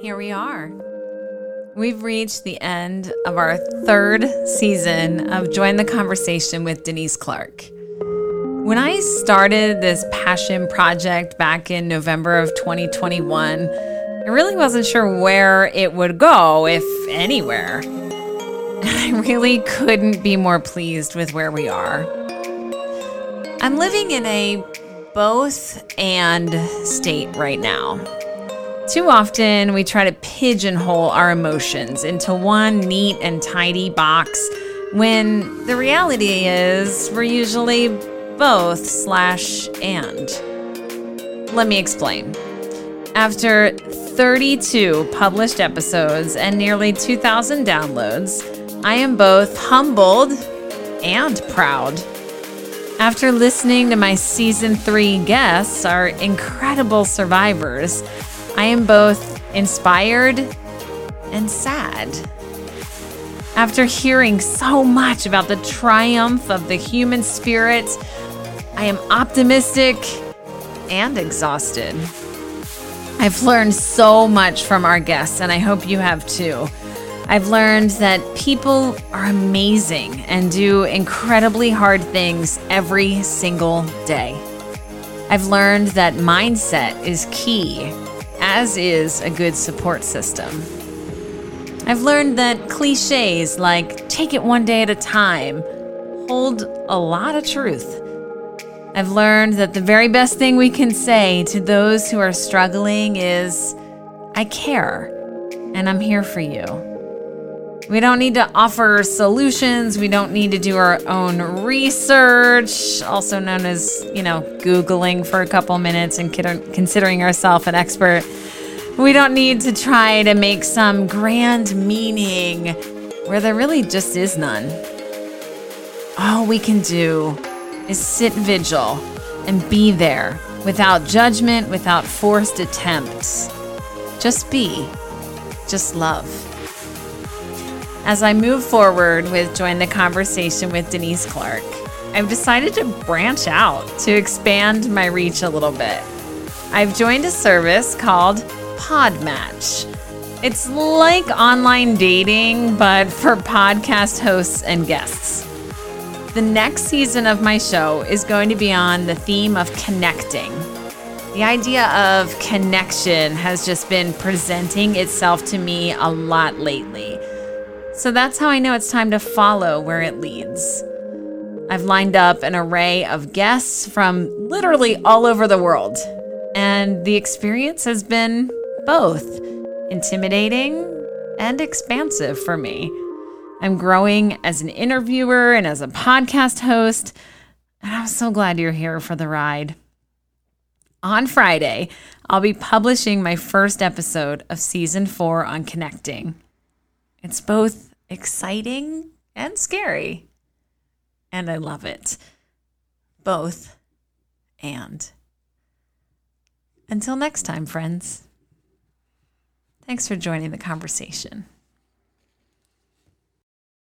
Here we are. We've reached the end of our third season of Join the Conversation with Denise Clark. When I started this passion project back in November of 2021, I really wasn't sure where it would go, if anywhere. I really couldn't be more pleased with where we are. I'm living in a both and state right now. Too often, we try to pigeonhole our emotions into one neat and tidy box when the reality is we're usually both slash and. Let me explain. After 32 published episodes and nearly 2,000 downloads, I am both humbled and proud. After listening to my season three guests, our incredible survivors, I am both inspired and sad. After hearing so much about the triumph of the human spirit, I am optimistic and exhausted. I've learned so much from our guests, and I hope you have too. I've learned that people are amazing and do incredibly hard things every single day. I've learned that mindset is key as is a good support system. I've learned that cliches like take it one day at a time hold a lot of truth. I've learned that the very best thing we can say to those who are struggling is, I care and I'm here for you. We don't need to offer solutions. We don't need to do our own research, also known as, you know, Googling for a couple minutes and considering ourselves an expert. We don't need to try to make some grand meaning where there really just is none. All we can do is sit vigil and be there without judgment, without forced attempts. Just be, just love. As I move forward with Join the Conversation with Denise Clark, I've decided to branch out to expand my reach a little bit. I've joined a service called Podmatch. It's like online dating, but for podcast hosts and guests. The next season of my show is going to be on the theme of connecting. The idea of connection has just been presenting itself to me a lot lately. So that's how I know it's time to follow where it leads. I've lined up an array of guests from literally all over the world, and the experience has been both intimidating and expansive for me. I'm growing as an interviewer and as a podcast host, and I'm so glad you're here for the ride. On Friday, I'll be publishing my first episode of season four on connecting. It's both exciting and scary. And I love it. Both and. Until next time, friends. Thanks for joining the conversation.